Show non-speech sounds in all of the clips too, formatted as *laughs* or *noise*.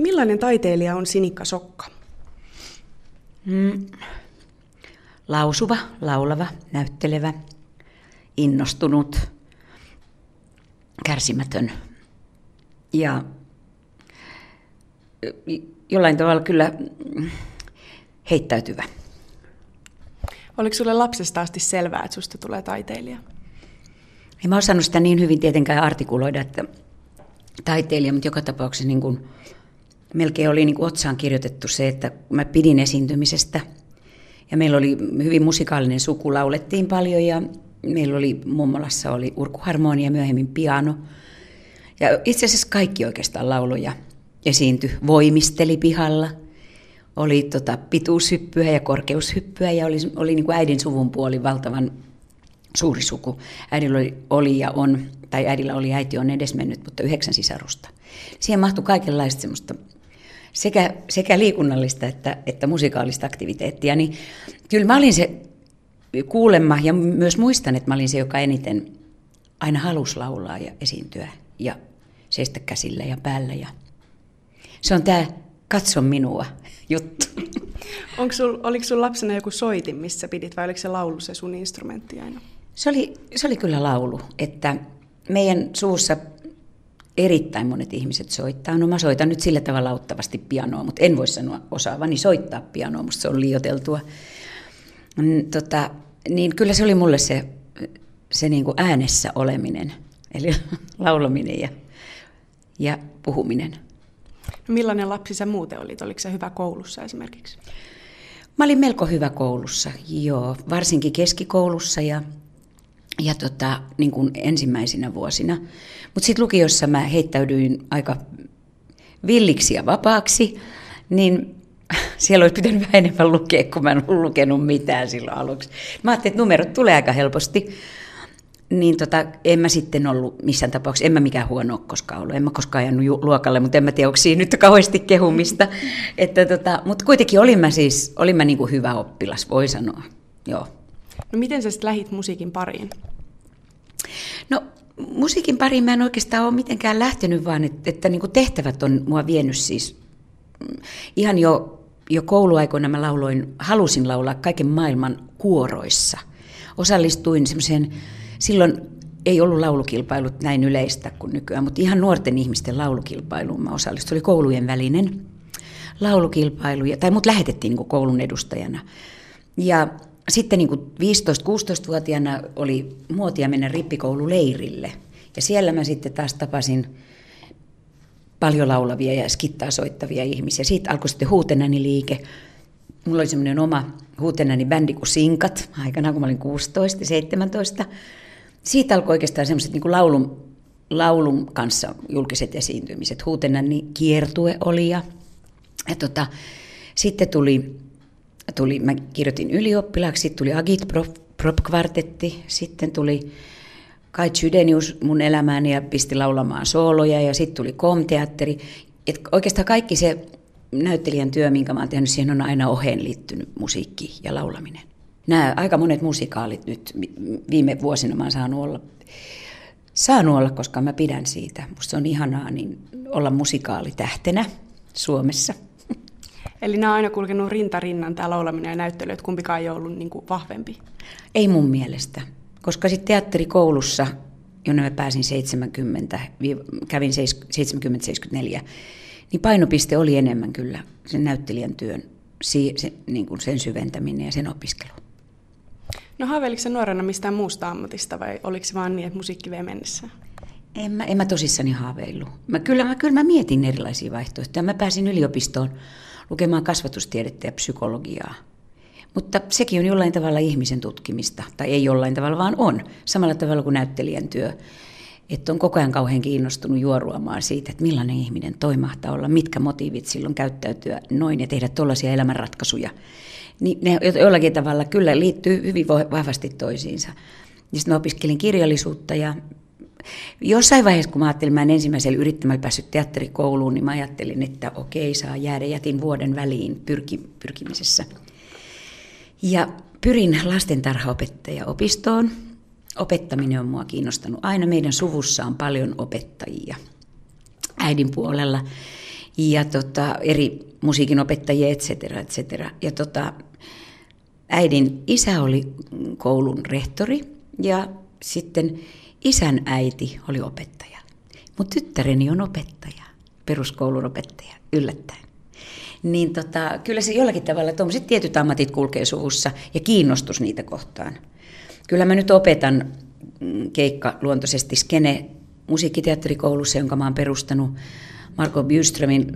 Millainen taiteilija on Sinikka Sokka? Mm. Lausuva, laulava, näyttelevä, innostunut, kärsimätön ja jollain tavalla kyllä heittäytyvä. Oliko sulle lapsesta asti selvää, että susta tulee taiteilija? En mä osannut sitä niin hyvin tietenkään artikuloida, että taiteilija, mutta joka tapauksessa niin kuin, melkein oli niin kuin otsaan kirjoitettu se, että mä pidin esiintymisestä. Ja meillä oli hyvin musikaalinen suku, laulettiin paljon ja meillä oli mummolassa oli urkuharmonia myöhemmin piano. Ja itse asiassa kaikki oikeastaan lauluja esiintyi, voimisteli pihalla. Oli tota, pituushyppyä ja korkeushyppyä ja oli, oli niin kuin äidin suvun puoli valtavan suuri suku. Äidillä oli, oli ja on, tai äidillä oli äiti on edesmennyt, mutta yhdeksän sisarusta. Siihen mahtui kaikenlaista semmoista sekä, sekä liikunnallista että, että musikaalista aktiviteettia. Niin kyllä mä olin se kuulemma ja myös muistan, että mä olin se, joka eniten aina halusi laulaa ja esiintyä ja seistä käsillä ja päällä. Ja se on tämä katso minua juttu. Onko sul, oliko sun lapsena joku soitin, missä pidit, vai oliko se laulu se sun instrumentti aina? Se oli, se oli kyllä laulu, että meidän suussa erittäin monet ihmiset soittaa. No mä soitan nyt sillä tavalla auttavasti pianoa, mutta en voi sanoa osaavani soittaa pianoa, musta se on liioteltua. Mm, tota, niin kyllä se oli mulle se, se niin kuin äänessä oleminen, eli *laughs* laulaminen ja, ja puhuminen. Millainen lapsi sä muuten olit? Oliko se hyvä koulussa esimerkiksi? Mä olin melko hyvä koulussa, joo, varsinkin keskikoulussa ja, ja tota, niin kuin ensimmäisinä vuosina. Mutta sitten lukiossa mä heittäydyin aika villiksi ja vapaaksi, niin *laughs* siellä olisi pitänyt vähän enemmän lukea, kun mä en lukenut mitään silloin aluksi. Mä ajattelin, että numerot tulee aika helposti. Niin tota, en mä sitten ollut missään tapauksessa, en mä mikään huono ole koskaan ollut. En mä koskaan ajanut luokalle, mutta en mä tiedä, onko siinä nyt kauheasti kehumista. *laughs* että tota, mutta kuitenkin olin mä siis, olin mä niin kuin hyvä oppilas, voi sanoa. Joo. No miten sä sitten lähit musiikin pariin? No musiikin pariin mä en oikeastaan ole mitenkään lähtenyt, vaan että, että niin tehtävät on mua vienyt siis mm, ihan jo jo kouluaikoina mä lauloin, halusin laulaa kaiken maailman kuoroissa. Osallistuin semmoiseen, silloin ei ollut laulukilpailut näin yleistä kuin nykyään, mutta ihan nuorten ihmisten laulukilpailuun mä osallistuin. Oli koulujen välinen laulukilpailu, tai mut lähetettiin niin koulun edustajana. Ja sitten niin 15-16-vuotiaana oli muotia mennä rippikoululeirille. Ja siellä mä sitten taas tapasin paljon laulavia ja skittaa soittavia ihmisiä. Siitä alkoi sitten huutenäni-liike. Mulla oli semmoinen oma huutenäni-bändi kuin Sinkat, aikana kun mä olin 16 17. Siitä alkoi oikeastaan semmoiset niin laulun, laulun kanssa julkiset esiintymiset. Huutenäni kiertue oli ja, ja tota, sitten tuli, tuli, mä kirjoitin ylioppilaaksi, tuli Agit Prop Kvartetti, sitten tuli Kai Chydenius mun elämääni ja pisti laulamaan sooloja ja sitten tuli komteatteri. Et oikeastaan kaikki se näyttelijän työ, minkä mä oon tehnyt, siihen on aina oheen liittynyt musiikki ja laulaminen. Nämä aika monet musikaalit nyt viime vuosina mä oon saanut olla, saanut olla, koska mä pidän siitä. Musta on ihanaa niin olla musikaalitähtenä Suomessa. Eli nämä on aina kulkenut rintarinnan, tämä laulaminen ja näyttely, että kumpikaan ei ole ollut niin kuin vahvempi? Ei mun mielestä. Koska sitten teatterikoulussa, jonne mä pääsin 70, kävin 70-74, niin painopiste oli enemmän kyllä sen näyttelijän työn, se, niin kuin sen syventäminen ja sen opiskelu. No haaveiliko nuorena mistään muusta ammatista vai oliko se vaan niin, että musiikki vei mennessä? En mä, en mä tosissani haaveillut. Mä, kyllä, mä, kyllä mä mietin erilaisia vaihtoehtoja. Mä pääsin yliopistoon lukemaan kasvatustiedettä ja psykologiaa. Mutta sekin on jollain tavalla ihmisen tutkimista, tai ei jollain tavalla, vaan on. Samalla tavalla kuin näyttelijän työ. Että on koko ajan kauhean kiinnostunut juoruamaan siitä, että millainen ihminen toi olla, mitkä motiivit silloin käyttäytyä noin ja tehdä tuollaisia elämänratkaisuja. Niin ne jollakin tavalla kyllä liittyy hyvin vahvasti toisiinsa. Ja sitten mä opiskelin kirjallisuutta ja jossain vaiheessa, kun mä ajattelin, mä en ensimmäisellä yrittämällä päässyt teatterikouluun, niin mä ajattelin, että okei, saa jäädä. Jätin vuoden väliin pyrki, pyrkimisessä. Ja pyrin lastentarhaopettaja opistoon. Opettaminen on mua kiinnostanut aina. Meidän suvussa on paljon opettajia äidin puolella. ja tota, eri musiikinopettajia, et cetera, et cetera. Ja tota, äidin isä oli koulun rehtori ja sitten isän äiti oli opettaja. Mutta tyttäreni on opettaja, peruskoulun opettaja, yllättäen. Niin tota, kyllä se jollakin tavalla tuommoiset tietyt ammatit kulkee suvussa ja kiinnostus niitä kohtaan. Kyllä mä nyt opetan mm, keikka luontoisesti skene musiikkiteatterikoulussa, jonka mä oon perustanut Marko Byströmin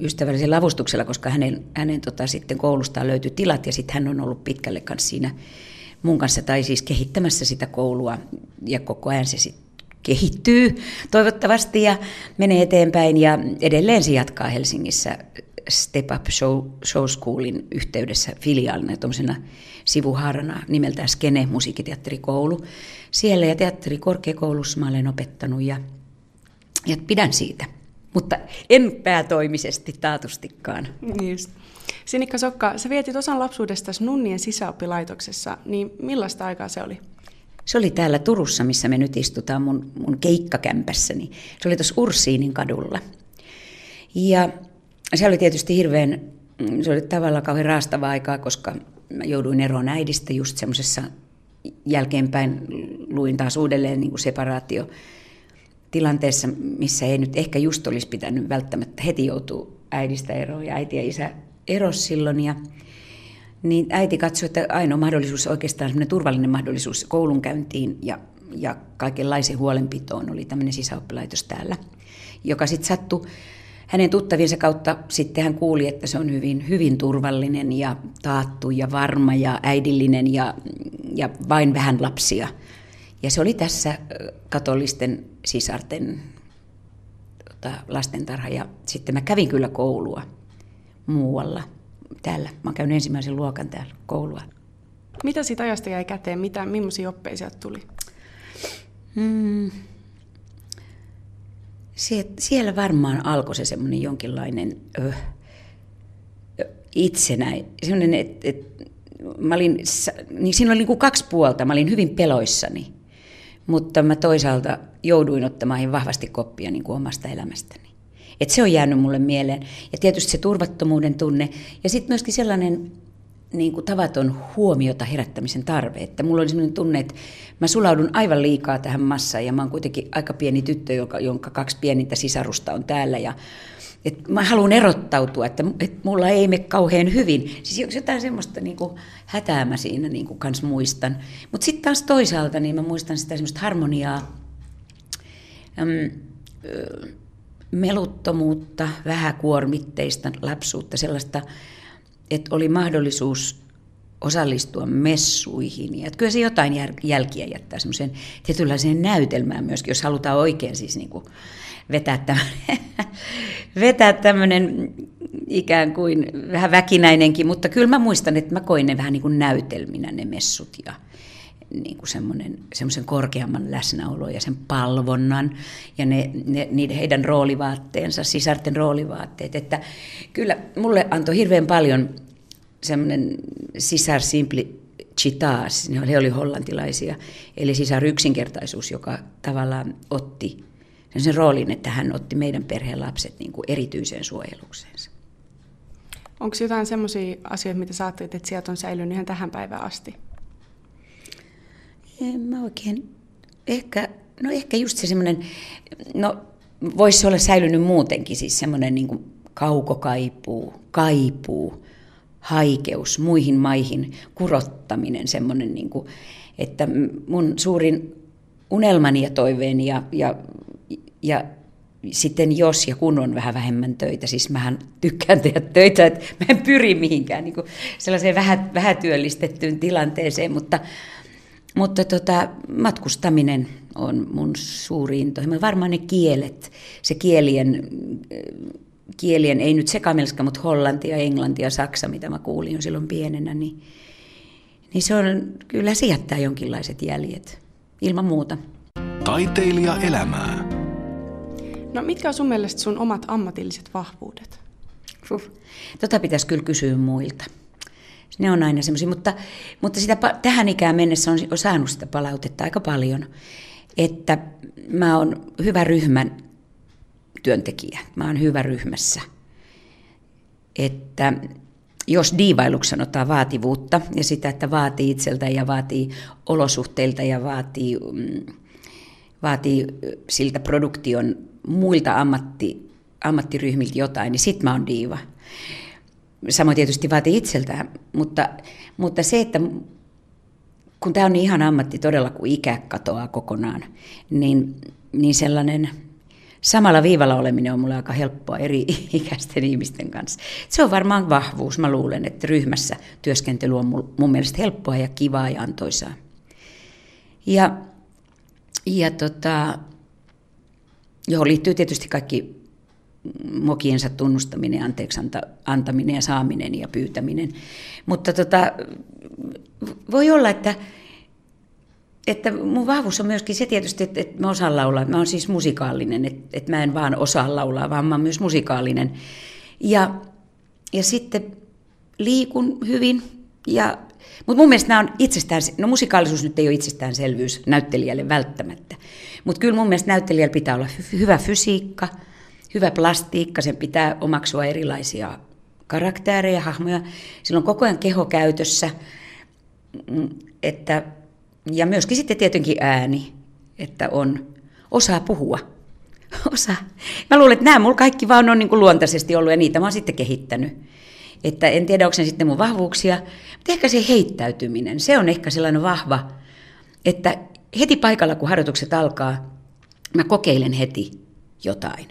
ystävällisellä avustuksella, koska hänen, hänen tota, sitten koulustaan löytyi tilat ja sitten hän on ollut pitkälle kanssa siinä mun kanssa tai siis kehittämässä sitä koulua ja koko ajan se sitten kehittyy toivottavasti ja menee eteenpäin ja edelleen se jatkaa Helsingissä Step Up Show, Show Schoolin yhteydessä filiaalina tuommoisena sivuhaarana nimeltään Skene musiikkiteatterikoulu. Siellä ja teatterikorkeakoulussa mä olen opettanut ja, ja pidän siitä, mutta en päätoimisesti taatustikaan. Niin Sinikka Sokka, sä vietit osan lapsuudestasi Nunnien sisäoppilaitoksessa, niin millaista aikaa se oli? Se oli täällä Turussa, missä me nyt istutaan mun, mun keikkakämpässäni. Se oli tuossa Ursiinin kadulla. Ja se oli tietysti hirveän, se oli tavallaan kauhean raastavaa aikaa, koska mä jouduin eroon äidistä just semmoisessa jälkeenpäin luin taas uudelleen niin kuin separaatio tilanteessa, missä ei nyt ehkä just olisi pitänyt välttämättä heti joutua äidistä eroon ja äiti ja isä eros silloin ja niin äiti katsoi, että ainoa mahdollisuus, oikeastaan semmoinen turvallinen mahdollisuus koulunkäyntiin ja, ja kaikenlaisen huolenpitoon oli tämmöinen sisäoppilaitos täällä, joka sitten sattui hänen tuttaviensa kautta. Sitten hän kuuli, että se on hyvin, hyvin turvallinen ja taattu ja varma ja äidillinen ja, ja vain vähän lapsia. Ja se oli tässä katolisten sisarten tota, lastentarha. Ja sitten mä kävin kyllä koulua muualla täällä. Mä käynyt ensimmäisen luokan täällä koulua. Mitä siitä ajasta jäi käteen? Mitä, millaisia oppeja sieltä tuli? Hmm. Sie, siellä varmaan alkoi se semmoinen jonkinlainen öh, itsenäi, semmoinen, että et, mä olin, niin siinä oli niin kuin kaksi puolta, mä olin hyvin peloissani, mutta mä toisaalta jouduin ottamaan vahvasti koppia niin kuin omasta elämästäni. Et se on jäänyt mulle mieleen. Ja tietysti se turvattomuuden tunne ja sitten myöskin sellainen niin kuin tavaton huomiota herättämisen tarve. Että mulla oli sellainen tunne, että mä sulaudun aivan liikaa tähän massaan ja mä oon kuitenkin aika pieni tyttö, jonka, jonka kaksi pienintä sisarusta on täällä ja että mä haluan erottautua, että, että mulla ei mene kauhean hyvin. Siis jotain semmoista niin kuin hätää mä siinä niin kuin kans muistan. Mutta sitten taas toisaalta niin mä muistan sitä semmoista harmoniaa, äm, meluttomuutta, vähäkuormitteista lapsuutta, sellaista että oli mahdollisuus osallistua messuihin. Ja että kyllä se jotain jälkiä jättää semmoiseen tietynlaiseen näytelmään myöskin, jos halutaan oikein siis niin kuin vetää tämmöinen, *laughs* vetää tämmöinen ikään kuin vähän väkinäinenkin, mutta kyllä mä muistan, että mä koin ne vähän niin kuin näytelminä ne messut ja niin kuin semmoinen, semmoisen korkeamman läsnäolo ja sen palvonnan ja ne, ne, niiden heidän roolivaatteensa, sisarten roolivaatteet. Että kyllä mulle antoi hirveän paljon semmoinen sisar simplicitas, he oli hollantilaisia, eli sisar yksinkertaisuus, joka tavallaan otti sen roolin, että hän otti meidän perheen lapset niin kuin erityiseen suojelukseensa. Onko jotain semmoisia asioita, mitä sä ajattelet, että sieltä on säilynyt ihan tähän päivään asti? En mä oikein, ehkä, no ehkä just se semmoinen, no voisi olla säilynyt muutenkin, siis semmoinen niin kaukokaipuu, kaipuu, haikeus muihin maihin, kurottaminen, semmoinen, niin kuin, että mun suurin unelmani ja toiveeni ja, ja, ja sitten jos ja kun on vähän vähemmän töitä, siis mähän tykkään tehdä töitä, että mä en pyri mihinkään niin kuin sellaiseen vähän, vähätyöllistettyyn tilanteeseen, mutta, mutta tota, matkustaminen on mun suuri intohimo. Varmaan ne kielet, se kielien, kielien ei nyt sekamelska, mutta hollanti ja englanti ja saksa, mitä mä kuulin jo silloin pienenä, niin, niin se on, kyllä se jättää jonkinlaiset jäljet, ilman muuta. Taiteilija elämää. No mitkä on sun mielestä sun omat ammatilliset vahvuudet? Tota pitäisi kyllä kysyä muilta. Ne on aina semmoisia, mutta, mutta sitä, tähän ikään mennessä on, on saanut sitä palautetta aika paljon, että mä oon hyvä ryhmän työntekijä. Mä oon hyvä ryhmässä. Että jos diivailuksi sanotaan vaativuutta ja sitä, että vaatii itseltä ja vaatii olosuhteilta ja vaatii, mm, vaatii siltä produktion muilta ammatti, ammattiryhmiltä jotain, niin sit mä oon diiva. Samoin tietysti vaatii itseltään, mutta, mutta se, että kun tämä on niin ihan ammatti todella, kun ikä katoaa kokonaan, niin, niin sellainen samalla viivalla oleminen on mulle aika helppoa eri *laughs* ikäisten ihmisten kanssa. Se on varmaan vahvuus. Mä luulen, että ryhmässä työskentely on mun mielestä helppoa ja kivaa ja antoisaa. Ja, ja tota, johon liittyy tietysti kaikki mokiensa tunnustaminen, anteeksi antaminen ja saaminen ja pyytäminen. Mutta tota, voi olla, että, että mun vahvuus on myöskin se tietysti, että, että mä osaan laulaa. Mä oon siis musikaalinen, että, että mä en vaan osaa laulaa, vaan mä oon myös musikaalinen. Ja, ja sitten liikun hyvin. Ja, mutta mun mielestä nämä on itsestään, no musikaalisuus nyt ei ole itsestäänselvyys näyttelijälle välttämättä. Mutta kyllä mun mielestä näyttelijällä pitää olla hy- hyvä fysiikka, hyvä plastiikka, sen pitää omaksua erilaisia karaktäärejä, hahmoja. Sillä on koko ajan keho käytössä, mm, että, ja myöskin sitten tietenkin ääni, että on, osaa puhua. *laughs* Osa. Mä luulen, että nämä mulla kaikki vaan on niin kuin luontaisesti ollut ja niitä mä oon sitten kehittänyt. Että en tiedä, onko se sitten mun vahvuuksia, mutta ehkä se heittäytyminen, se on ehkä sellainen vahva, että heti paikalla, kun harjoitukset alkaa, mä kokeilen heti jotain.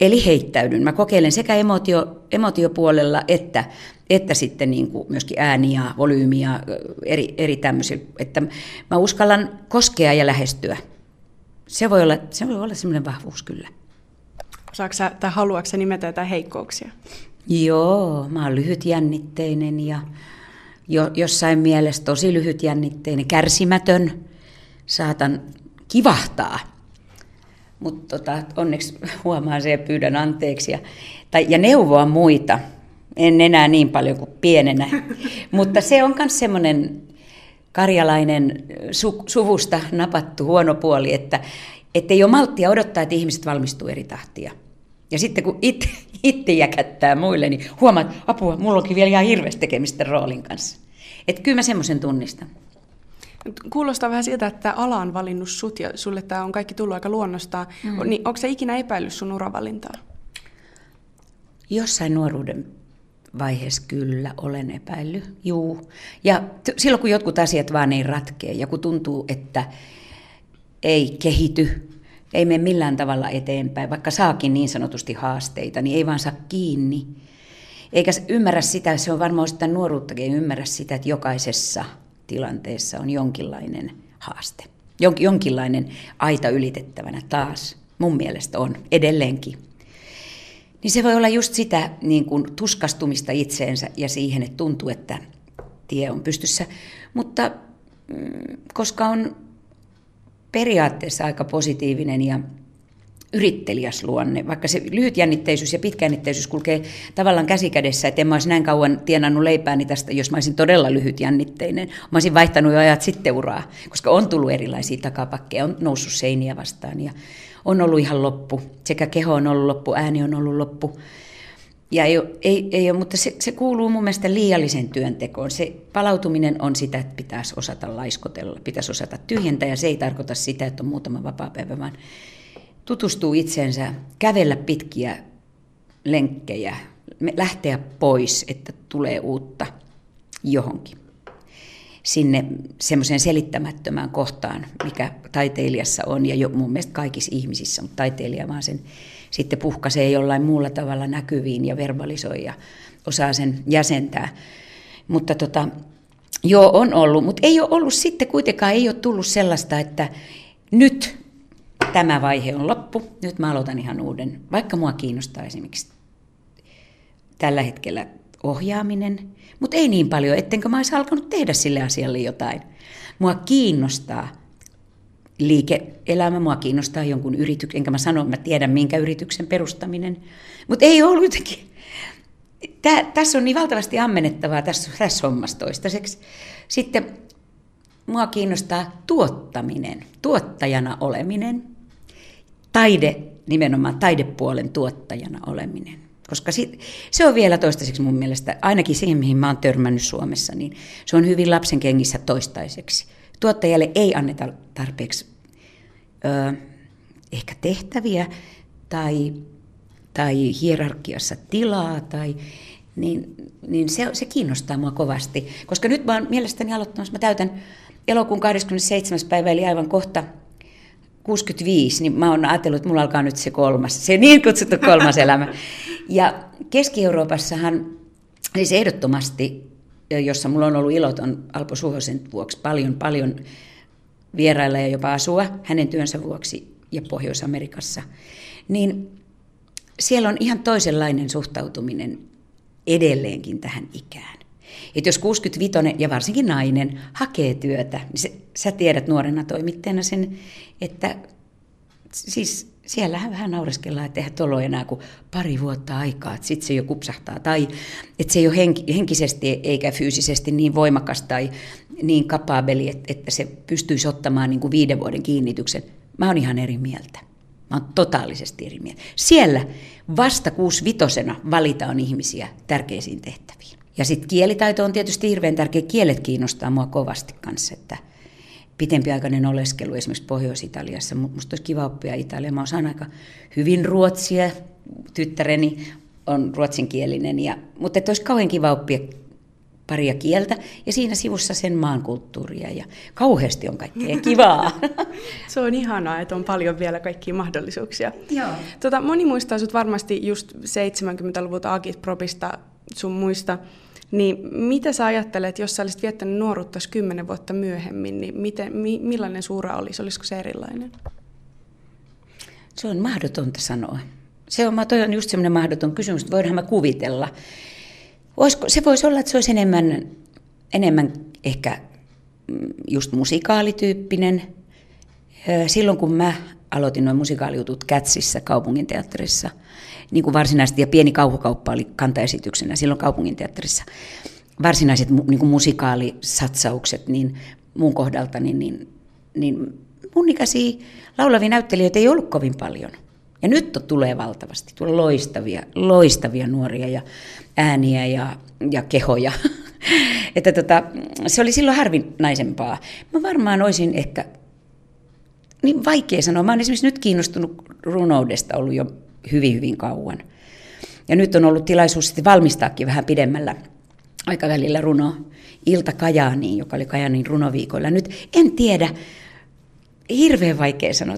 Eli heittäydyn. Mä kokeilen sekä emotio, emotiopuolella että, että sitten niin kuin myöskin ääniä, volyymiä, eri, eri tämmöisiä. Että mä uskallan koskea ja lähestyä. Se voi olla, se voi olla semmoinen vahvuus kyllä. Osaatko sä, tai haluatko sä nimetä jotain heikkouksia? Joo, mä oon lyhytjännitteinen ja jo, jossain mielessä tosi lyhytjännitteinen, kärsimätön. Saatan kivahtaa mutta tota, onneksi huomaan se ja pyydän anteeksi ja, tai, ja neuvoa muita. En enää niin paljon kuin pienenä. *laughs* Mutta se on myös semmoinen karjalainen su, suvusta napattu huono puoli, että ei ole malttia odottaa, että ihmiset valmistuu eri tahtia. Ja sitten kun itse, *laughs* itse jäkättää muille, niin huomaat, että apua, mulla onkin vielä ihan hirveästi tekemistä roolin kanssa. Että kyllä mä semmoisen tunnistan. Kuulostaa vähän siltä, että ala on valinnut sut ja sulle tämä on kaikki tullut aika luonnostaan. Mm. Niin onko se ikinä epäillyt sun uravalintaa? Jossain nuoruuden vaiheessa kyllä olen epäillyt, juu. Ja t- silloin kun jotkut asiat vaan ei ratkee ja kun tuntuu, että ei kehity, ei mene millään tavalla eteenpäin, vaikka saakin niin sanotusti haasteita, niin ei vaan saa kiinni. Eikä ymmärrä sitä, se on varmaan osittain nuoruuttakin, ei ymmärrä sitä, että jokaisessa – tilanteessa on jonkinlainen haaste. Jonkinlainen aita ylitettävänä taas, mun mielestä on edelleenkin. Niin se voi olla just sitä niin kuin tuskastumista itseensä ja siihen, että tuntuu, että tie on pystyssä. Mutta mm, koska on periaatteessa aika positiivinen ja yrittelijäs luonne, vaikka se lyhytjännitteisyys ja pitkäjännitteisyys kulkee tavallaan käsikädessä, että en mä olisi näin kauan tienannut leipääni tästä, jos mä olisin todella lyhytjännitteinen. Mä olisin vaihtanut jo ajat sitten uraa, koska on tullut erilaisia takapakkeja, on noussut seiniä vastaan ja on ollut ihan loppu. Sekä keho on ollut loppu, ääni on ollut loppu. Ja ei, ei, ei ole, mutta se, se kuuluu mun mielestä liiallisen työntekoon. Se palautuminen on sitä, että pitäisi osata laiskotella, pitäisi osata tyhjentää ja se ei tarkoita sitä, että on muutama vapaa päivä, vaan tutustuu itsensä, kävellä pitkiä lenkkejä, lähteä pois, että tulee uutta johonkin. Sinne semmoiseen selittämättömään kohtaan, mikä taiteilijassa on ja jo mun mielestä kaikissa ihmisissä, mutta taiteilija vaan sen sitten puhkaisee jollain muulla tavalla näkyviin ja verbalisoi ja osaa sen jäsentää. Mutta tota, joo, on ollut, mutta ei ole ollut sitten kuitenkaan, ei ole tullut sellaista, että nyt tämä vaihe on loppu, nyt mä aloitan ihan uuden. Vaikka mua kiinnostaa esimerkiksi tällä hetkellä ohjaaminen, mutta ei niin paljon, ettenkö mä olisi alkanut tehdä sille asialle jotain. Mua kiinnostaa liike-elämä, mua kiinnostaa jonkun yrityksen, enkä mä sano, mä tiedän minkä yrityksen perustaminen, mutta ei ollut jotenkin. Tää, tässä on niin valtavasti ammennettavaa tässä, tässä hommassa toistaiseksi. Sitten mua kiinnostaa tuottaminen, tuottajana oleminen – taide nimenomaan taidepuolen tuottajana oleminen. Koska sit, se on vielä toistaiseksi mun mielestä, ainakin siihen mihin mä oon törmännyt Suomessa, niin se on hyvin lapsen kengissä toistaiseksi. Tuottajalle ei anneta tarpeeksi ö, ehkä tehtäviä tai, tai hierarkiassa tilaa, tai, niin, niin se, se kiinnostaa mua kovasti. Koska nyt mä oon mielestäni aloittanut, mä täytän elokuun 27. päivä, eli aivan kohta 65, niin mä oon ajatellut, että mulla alkaa nyt se kolmas, se niin kutsuttu kolmas elämä. Ja Keski-Euroopassahan, siis ehdottomasti, jossa mulla on ollut iloton Alpo Suhosen vuoksi paljon, paljon vierailla ja jopa asua hänen työnsä vuoksi ja Pohjois-Amerikassa, niin siellä on ihan toisenlainen suhtautuminen edelleenkin tähän ikään. Että jos 65 ja varsinkin nainen hakee työtä, niin se, sä tiedät nuorena toimittajana sen, että siis siellähän vähän naureskellaan, että eihän tuolla enää kuin pari vuotta aikaa, että sitten se jo kupsahtaa. Tai että se ei ole henkisesti eikä fyysisesti niin voimakas tai niin kapaabeli, että, että se pystyisi ottamaan niin kuin viiden vuoden kiinnityksen. Mä oon ihan eri mieltä. Mä oon totaalisesti eri mieltä. Siellä vasta kuusivitosena valitaan ihmisiä tärkeisiin tehtäviin. Ja sitten kielitaito on tietysti hirveän tärkeä. Kielet kiinnostaa mua kovasti kanssa, että pitempiaikainen oleskelu esimerkiksi Pohjois-Italiassa. Musta olisi kiva oppia Italia. Mä osaan aika hyvin ruotsia. Tyttäreni on ruotsinkielinen, ja, mutta että olisi kauhean kiva oppia paria kieltä ja siinä sivussa sen maan kulttuuria ja kauheasti on kaikkea *laughs* kivaa. *laughs* Se on ihanaa, että on paljon vielä kaikkia mahdollisuuksia. Joo. Tota, moni muistaa sut varmasti just 70-luvulta Agitpropista sun muista. Niin mitä sä ajattelet, jos sä olisit viettänyt nuoruutta kymmenen vuotta myöhemmin, niin miten, mi, millainen suura olisi? Olisiko se erilainen? Se on mahdotonta sanoa. Se on, toi on just semmoinen mahdoton kysymys, että voidaanhan me kuvitella. Olisiko, se voisi olla, että se olisi enemmän, enemmän ehkä mm, just musikaalityyppinen. Silloin kun mä aloitin noin musikaalijutut Kätsissä kaupunginteatterissa, niin kuin varsinaisesti, ja pieni kauhukauppa oli kantaesityksenä silloin kaupunginteatterissa, varsinaiset niin kuin musikaalisatsaukset, niin mun kohdalta, niin, niin, niin mun ikäisiä laulavia näyttelijöitä ei ollut kovin paljon. Ja nyt tulee valtavasti, tulee loistavia, loistavia nuoria ja ääniä ja, ja kehoja. *laughs* että tota, se oli silloin harvinaisempaa. Mä varmaan olisin ehkä niin vaikea sanoa. Mä olen esimerkiksi nyt kiinnostunut runoudesta ollut jo hyvin, hyvin kauan. Ja nyt on ollut tilaisuus sitten valmistaakin vähän pidemmällä aikavälillä runo Ilta Kajaaniin, joka oli Kajaanin runoviikoilla. Nyt en tiedä, hirveän vaikea sanoa.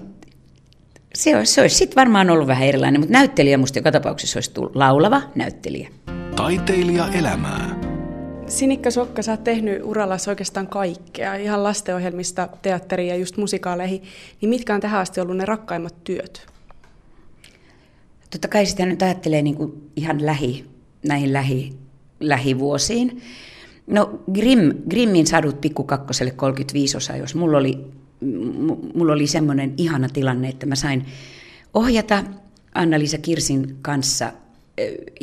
Se olisi, se olisi sitten varmaan ollut vähän erilainen, mutta näyttelijä musta joka tapauksessa olisi tullut laulava näyttelijä. Taiteilija elämää. Sinikka Sokka, sä oot tehnyt urallasi oikeastaan kaikkea, ihan lastenohjelmista teatteriin ja just musikaaleihin. Niin mitkä on tähän asti ollut ne rakkaimmat työt? Totta kai sitä nyt ajattelee niin kuin ihan lähi, näihin lähi, lähivuosiin. No Grimm, Grimmin sadut pikkukakkoselle 35 osa, jos mulla oli, mulla oli semmoinen ihana tilanne, että mä sain ohjata Anna-Liisa Kirsin kanssa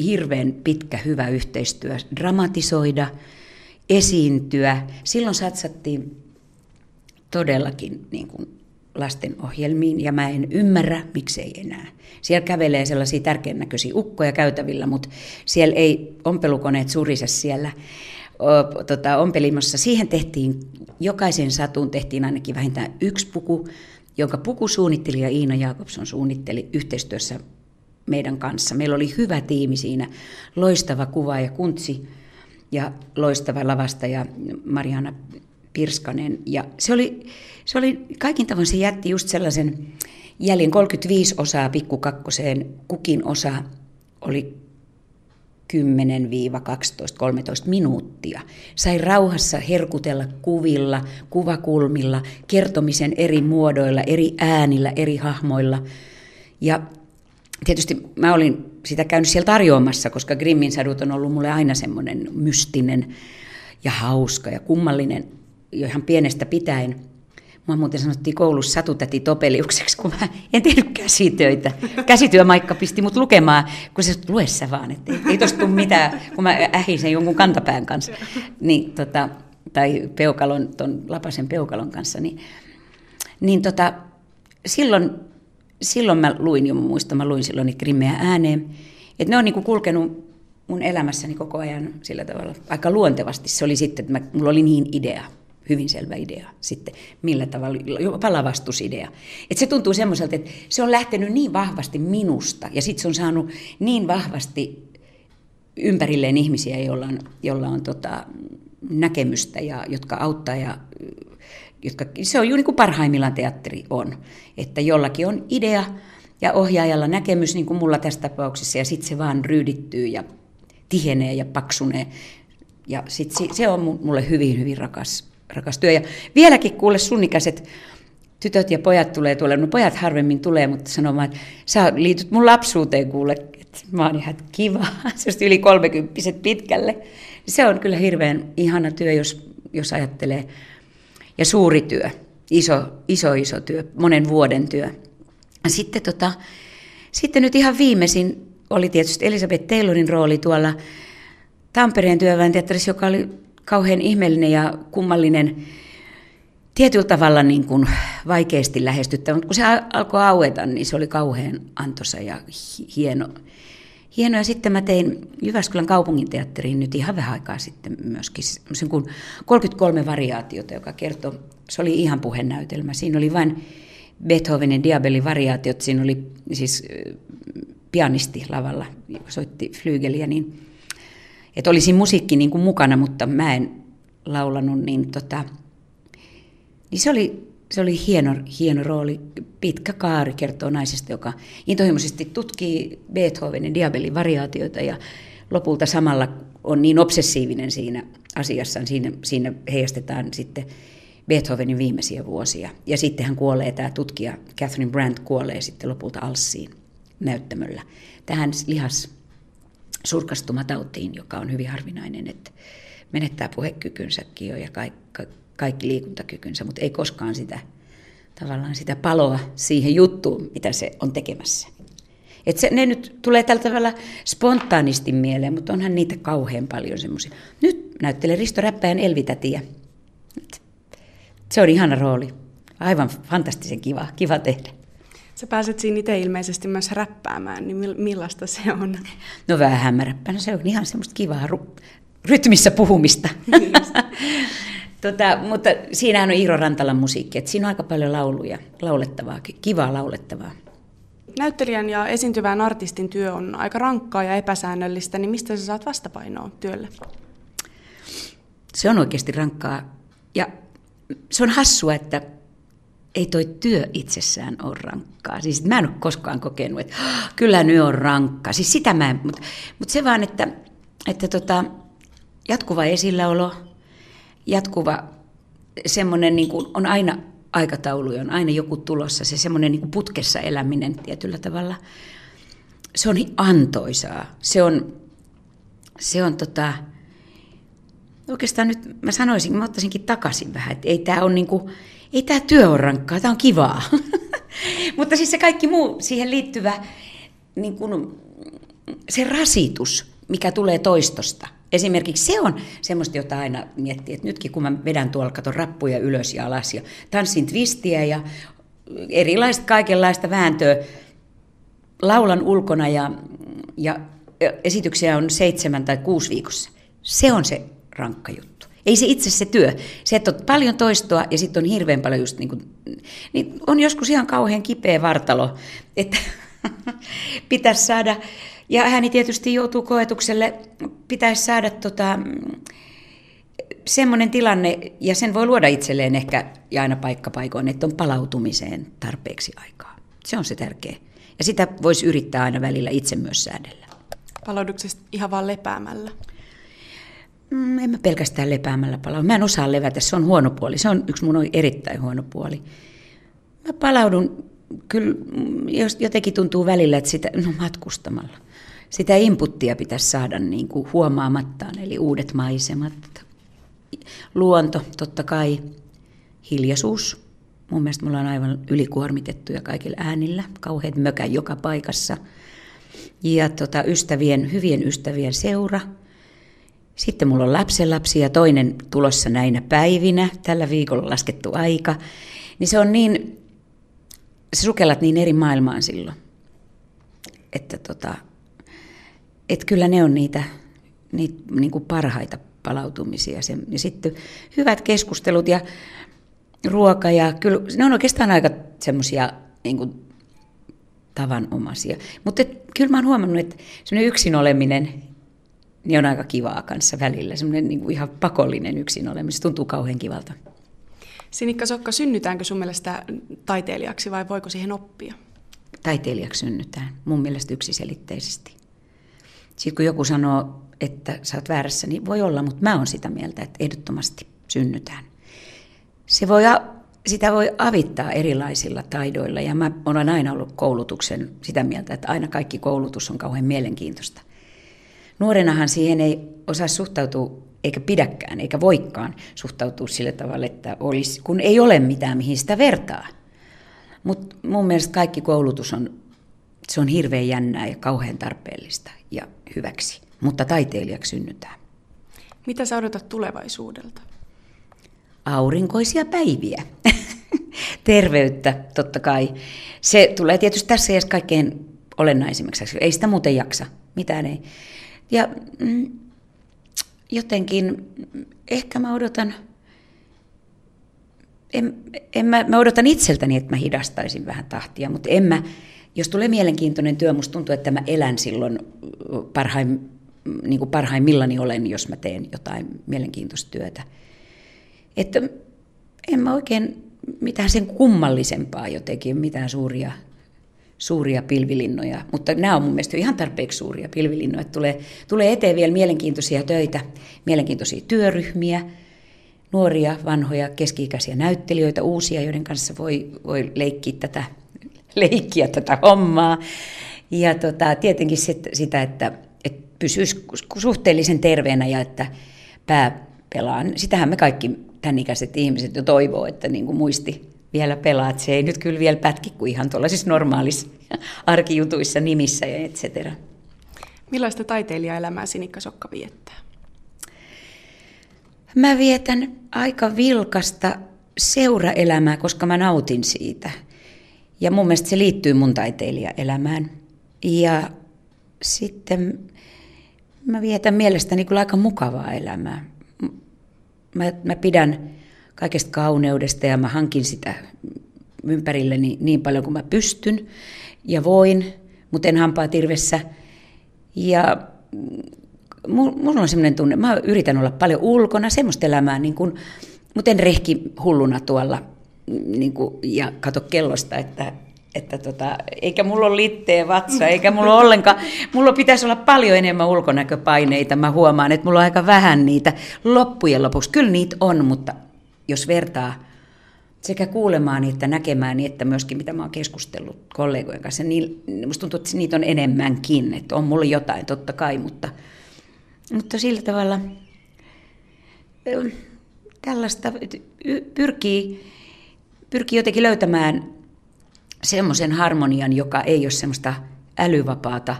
hirveän pitkä hyvä yhteistyö, dramatisoida, esiintyä. Silloin satsattiin todellakin niin kuin lastenohjelmiin ja mä en ymmärrä, miksei enää. Siellä kävelee sellaisia tärkeän näköisiä ukkoja käytävillä, mutta siellä ei ompelukoneet surise siellä o, tota, ompelimossa. Siihen tehtiin, jokaisen satuun tehtiin ainakin vähintään yksi puku, jonka pukusuunnittelija Iina Jakobson suunnitteli yhteistyössä meidän kanssa. Meillä oli hyvä tiimi siinä, loistava kuva ja kuntsi ja loistava lavastaja Mariana Pirskanen. Ja se oli, se oli kaikin tavoin se jätti just sellaisen jäljen 35 osaa pikkukakkoseen. Kukin osa oli 10 12, 13 minuuttia. Sai rauhassa herkutella kuvilla, kuvakulmilla, kertomisen eri muodoilla, eri äänillä, eri hahmoilla. Ja tietysti mä olin sitä käynyt siellä tarjoamassa, koska Grimmin sadut on ollut mulle aina semmoinen mystinen ja hauska ja kummallinen jo ihan pienestä pitäen. Mua muuten sanottiin koulussa satutäti Topeliukseksi, kun mä en tehnyt käsitöitä. Käsityömaikka pisti mut lukemaan, kun se lue sä vaan, että ei, ei tosta mitään, kun mä ähisen jonkun kantapään kanssa. Niin, tota, tai peukalon, ton lapasen peukalon kanssa. Niin, niin tota, silloin silloin mä luin jo, muista mä luin silloin niitä krimmejä ääneen. Että ne on niinku kulkenut mun elämässäni koko ajan sillä tavalla aika luontevasti. Se oli sitten, että mä, mulla oli niin idea, hyvin selvä idea sitten, millä tavalla, jopa lavastusidea. Että se tuntuu semmoiselta, että se on lähtenyt niin vahvasti minusta ja sitten se on saanut niin vahvasti ympärilleen ihmisiä, joilla on, joilla on tota, näkemystä ja jotka auttaa ja jotka, se on juuri niin kuin parhaimmillaan teatteri on, että jollakin on idea ja ohjaajalla näkemys, niin kuin mulla tässä tapauksessa, ja sitten se vaan ryydittyy ja tihenee ja paksunee. Ja sit se on mulle hyvin, hyvin rakas, rakas työ. Ja vieläkin kuule sunnikäiset tytöt ja pojat tulee tuolle, no pojat harvemmin tulee, mutta sanomaan, että sä liityt mun lapsuuteen kuule, että mä oon ihan kiva, *laughs* se yli kolmekymppiset pitkälle. Se on kyllä hirveän ihana työ, jos, jos ajattelee, ja suuri työ, iso, iso, iso työ, monen vuoden työ. Sitten, tota, sitten nyt ihan viimeisin oli tietysti Elisabeth Taylorin rooli tuolla Tampereen työväenteatterissa, joka oli kauhean ihmeellinen ja kummallinen, tietyllä tavalla niin kuin vaikeasti lähestyttävä, mutta kun se alkoi aueta, niin se oli kauhean antoisa ja hieno. Hieno. Ja sitten mä tein Jyväskylän kaupunginteatteriin nyt ihan vähän aikaa sitten myöskin sen kuin 33 variaatiota, joka kertoo, se oli ihan puhenäytelmä. Siinä oli vain Beethovenin Diabelin variaatiot, siinä oli siis pianisti lavalla, soitti flygeliä, niin että olisin musiikki niin kuin mukana, mutta mä en laulanut, niin, tota, niin se oli, se oli hieno, hieno rooli. Pitkä kaari kertoo naisesta, joka intohimoisesti tutkii Beethovenin Diabelin variaatioita ja lopulta samalla on niin obsessiivinen siinä asiassa, siinä, siinä heijastetaan sitten Beethovenin viimeisiä vuosia. Ja sitten hän kuolee, tämä tutkija Catherine Brandt kuolee sitten lopulta Alssiin näyttämöllä. Tähän lihas surkastumatautiin, joka on hyvin harvinainen, että menettää puhekykynsäkin jo ja kaikki, kaikki liikuntakykynsä, mutta ei koskaan sitä tavallaan sitä paloa siihen juttuun, mitä se on tekemässä. Et se, ne nyt tulee tällä tavalla spontaanisti mieleen, mutta onhan niitä kauhean paljon semmoisia. Nyt näyttelee Risto Räppäjän Elvitätiä. Se on ihana rooli. Aivan fantastisen kiva, kiva tehdä. Sä pääset siinä itse ilmeisesti myös räppäämään, niin millaista se on? No vähän hämäräppänä, se on ihan semmoista kivaa ru- rytmissä puhumista. *laughs* tota, mutta siinähän on Iiro Rantalan musiikki, että siinä on aika paljon lauluja, laulettavaa, kivaa laulettavaa. Näyttelijän ja esiintyvän artistin työ on aika rankkaa ja epäsäännöllistä, niin mistä sä saat vastapainoa työlle? Se on oikeasti rankkaa. Ja se on hassua, että ei toi työ itsessään ole rankkaa. Siis mä en ole koskaan kokenut, että oh, kyllä nyt on rankkaa. Siis sitä mä en, mutta, mutta se vaan, että, että tota, jatkuva esilläolo, jatkuva semmoinen, niin kuin on aina aikataulu, on aina joku tulossa, se semmoinen niin kuin putkessa eläminen tietyllä tavalla, se on antoisaa. Se on, se on tota, oikeastaan nyt mä sanoisin, mä ottaisinkin takaisin vähän, että ei tämä ole niin kuin, ei tämä työ ole rankkaa, tämä on kivaa. *laughs* Mutta siis se kaikki muu siihen liittyvä, niin kun, se rasitus, mikä tulee toistosta. Esimerkiksi se on semmoista, jota aina miettii, että nytkin kun mä vedän tuolla, katon rappuja ylös ja alas ja tanssin twistiä ja erilaista kaikenlaista vääntöä, laulan ulkona ja, ja esityksiä on seitsemän tai kuusi viikossa. Se on se rankka juttu. Ei se itse se työ. Se, että on paljon toistoa ja sitten on hirveän paljon just niin kuin, niin on joskus ihan kauhean kipeä vartalo, että *laughs* pitäisi saada, ja hän tietysti joutuu koetukselle, pitäisi saada tota, semmoinen tilanne, ja sen voi luoda itselleen ehkä ja aina paikkapaikoin, että on palautumiseen tarpeeksi aikaa. Se on se tärkeä. Ja sitä voisi yrittää aina välillä itse myös säädellä. Palauduksesta ihan vaan lepäämällä? Mm, en mä pelkästään lepäämällä palaa. Mä en osaa levätä, se on huono puoli. Se on yksi mun erittäin huono puoli. Mä palaudun, kyllä jos jotenkin tuntuu välillä, että sitä, no matkustamalla. Sitä inputtia pitäisi saada niin kuin huomaamattaan, eli uudet maisemat, luonto, totta kai, hiljaisuus. Mun mielestä mulla on aivan ylikuormitettuja kaikilla äänillä, kauheat mökä joka paikassa. Ja tota, ystävien, hyvien ystävien seura – sitten mulla on lapsenlapsi ja toinen tulossa näinä päivinä, tällä viikolla laskettu aika. Niin se on niin, sukellat niin eri maailmaan silloin. Että tota, et kyllä ne on niitä, niitä niin kuin parhaita palautumisia. Ja sitten hyvät keskustelut ja ruoka ja kyllä ne on oikeastaan aika semmoisia niin tavanomaisia. Mutta kyllä mä oon huomannut, että semmoinen yksin oleminen niin on aika kivaa kanssa välillä. Semmoinen niin ihan pakollinen yksin oleminen, se tuntuu kauhean kivalta. Sinikka Sokka, synnytäänkö sun mielestä taiteilijaksi vai voiko siihen oppia? Taiteilijaksi synnytään, mun mielestä yksiselitteisesti. Sitten kun joku sanoo, että sä oot väärässä, niin voi olla, mutta mä oon sitä mieltä, että ehdottomasti synnytään. Se voi, sitä voi avittaa erilaisilla taidoilla ja mä olen aina ollut koulutuksen sitä mieltä, että aina kaikki koulutus on kauhean mielenkiintoista. Nuorenahan siihen ei osaa suhtautua, eikä pidäkään, eikä voikaan suhtautua sillä tavalla, että olisi, kun ei ole mitään, mihin sitä vertaa. Mutta mun mielestä kaikki koulutus on, se on hirveän jännää ja kauhean tarpeellista ja hyväksi. Mutta taiteilijaksi synnytään. Mitä sä odotat tulevaisuudelta? Aurinkoisia päiviä. *laughs* Terveyttä, totta kai. Se tulee tietysti tässä iässä kaikkein olennaisimmaksi. Ei sitä muuten jaksa. Mitään ei. Ja mm, jotenkin ehkä mä odotan, en, en mä, mä odotan itseltäni, että mä hidastaisin vähän tahtia, mutta en mä, jos tulee mielenkiintoinen työ, musta tuntuu, että mä elän silloin parhaim, niin kuin parhaimmillani olen, jos mä teen jotain mielenkiintoista työtä. Että en mä oikein mitään sen kummallisempaa jotenkin, mitään suuria suuria pilvilinnoja, mutta nämä on mun mielestä ihan tarpeeksi suuria pilvilinnoja. Tulee, tulee eteen vielä mielenkiintoisia töitä, mielenkiintoisia työryhmiä, nuoria, vanhoja, keski-ikäisiä näyttelijöitä, uusia, joiden kanssa voi, voi leikkiä tätä, *laughs* leikkiä tätä hommaa. Ja tota, tietenkin sit, sitä, että, että pysyisi suhteellisen terveenä ja että pää pelaa. Sitähän me kaikki tämän ikäiset ihmiset jo toivoo, että niin kuin muisti vielä pelaat. Se ei nyt kyllä vielä pätki kuin ihan tuollaisissa normaalissa arkijutuissa, nimissä ja et cetera. Millaista taiteilijaelämää Sinikka Sokka viettää? Mä vietän aika vilkasta seuraelämää, koska mä nautin siitä. Ja mun mielestä se liittyy mun taiteilijaelämään. Ja sitten mä vietän mielestäni kyllä aika mukavaa elämää. Mä, mä pidän kaikesta kauneudesta ja mä hankin sitä ympärilleni niin paljon kuin mä pystyn ja voin, mutta en hampaa tirvessä. Ja mulla on semmoinen tunne, mä yritän olla paljon ulkona, semmoista elämää, niin kuin, mutta en rehki hulluna tuolla niin kuin, ja kato kellosta, että, että tota, eikä mulla ole litteä vatsa, eikä mulla ollenkaan, mulla pitäisi olla paljon enemmän ulkonäköpaineita, mä huomaan, että mulla on aika vähän niitä loppujen lopuksi. Kyllä niitä on, mutta jos vertaa sekä kuulemaan että näkemään, että myöskin mitä mä oon keskustellut kollegojen kanssa, niin musta tuntuu, että niitä on enemmänkin, että on mulla jotain totta kai, mutta, mutta sillä tavalla tällaista pyrkii, pyrkii jotenkin löytämään semmoisen harmonian, joka ei ole semmoista älyvapaata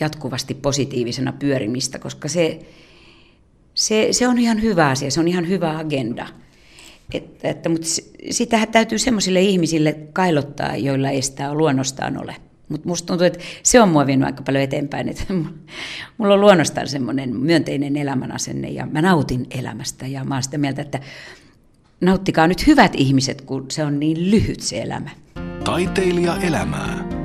jatkuvasti positiivisena pyörimistä, koska se, se, se on ihan hyvä asia, se on ihan hyvä agenda – että, että, mutta sitähän täytyy semmoisille ihmisille kailottaa, joilla ei sitä luonnostaan ole. Mutta musta tuntuu, että se on mua vienyt aika paljon eteenpäin. Että *laughs* mulla on luonnostaan semmoinen myönteinen elämänasenne ja mä nautin elämästä. Ja mä oon sitä mieltä, että nauttikaa nyt hyvät ihmiset, kun se on niin lyhyt se elämä. Taiteilija elämää.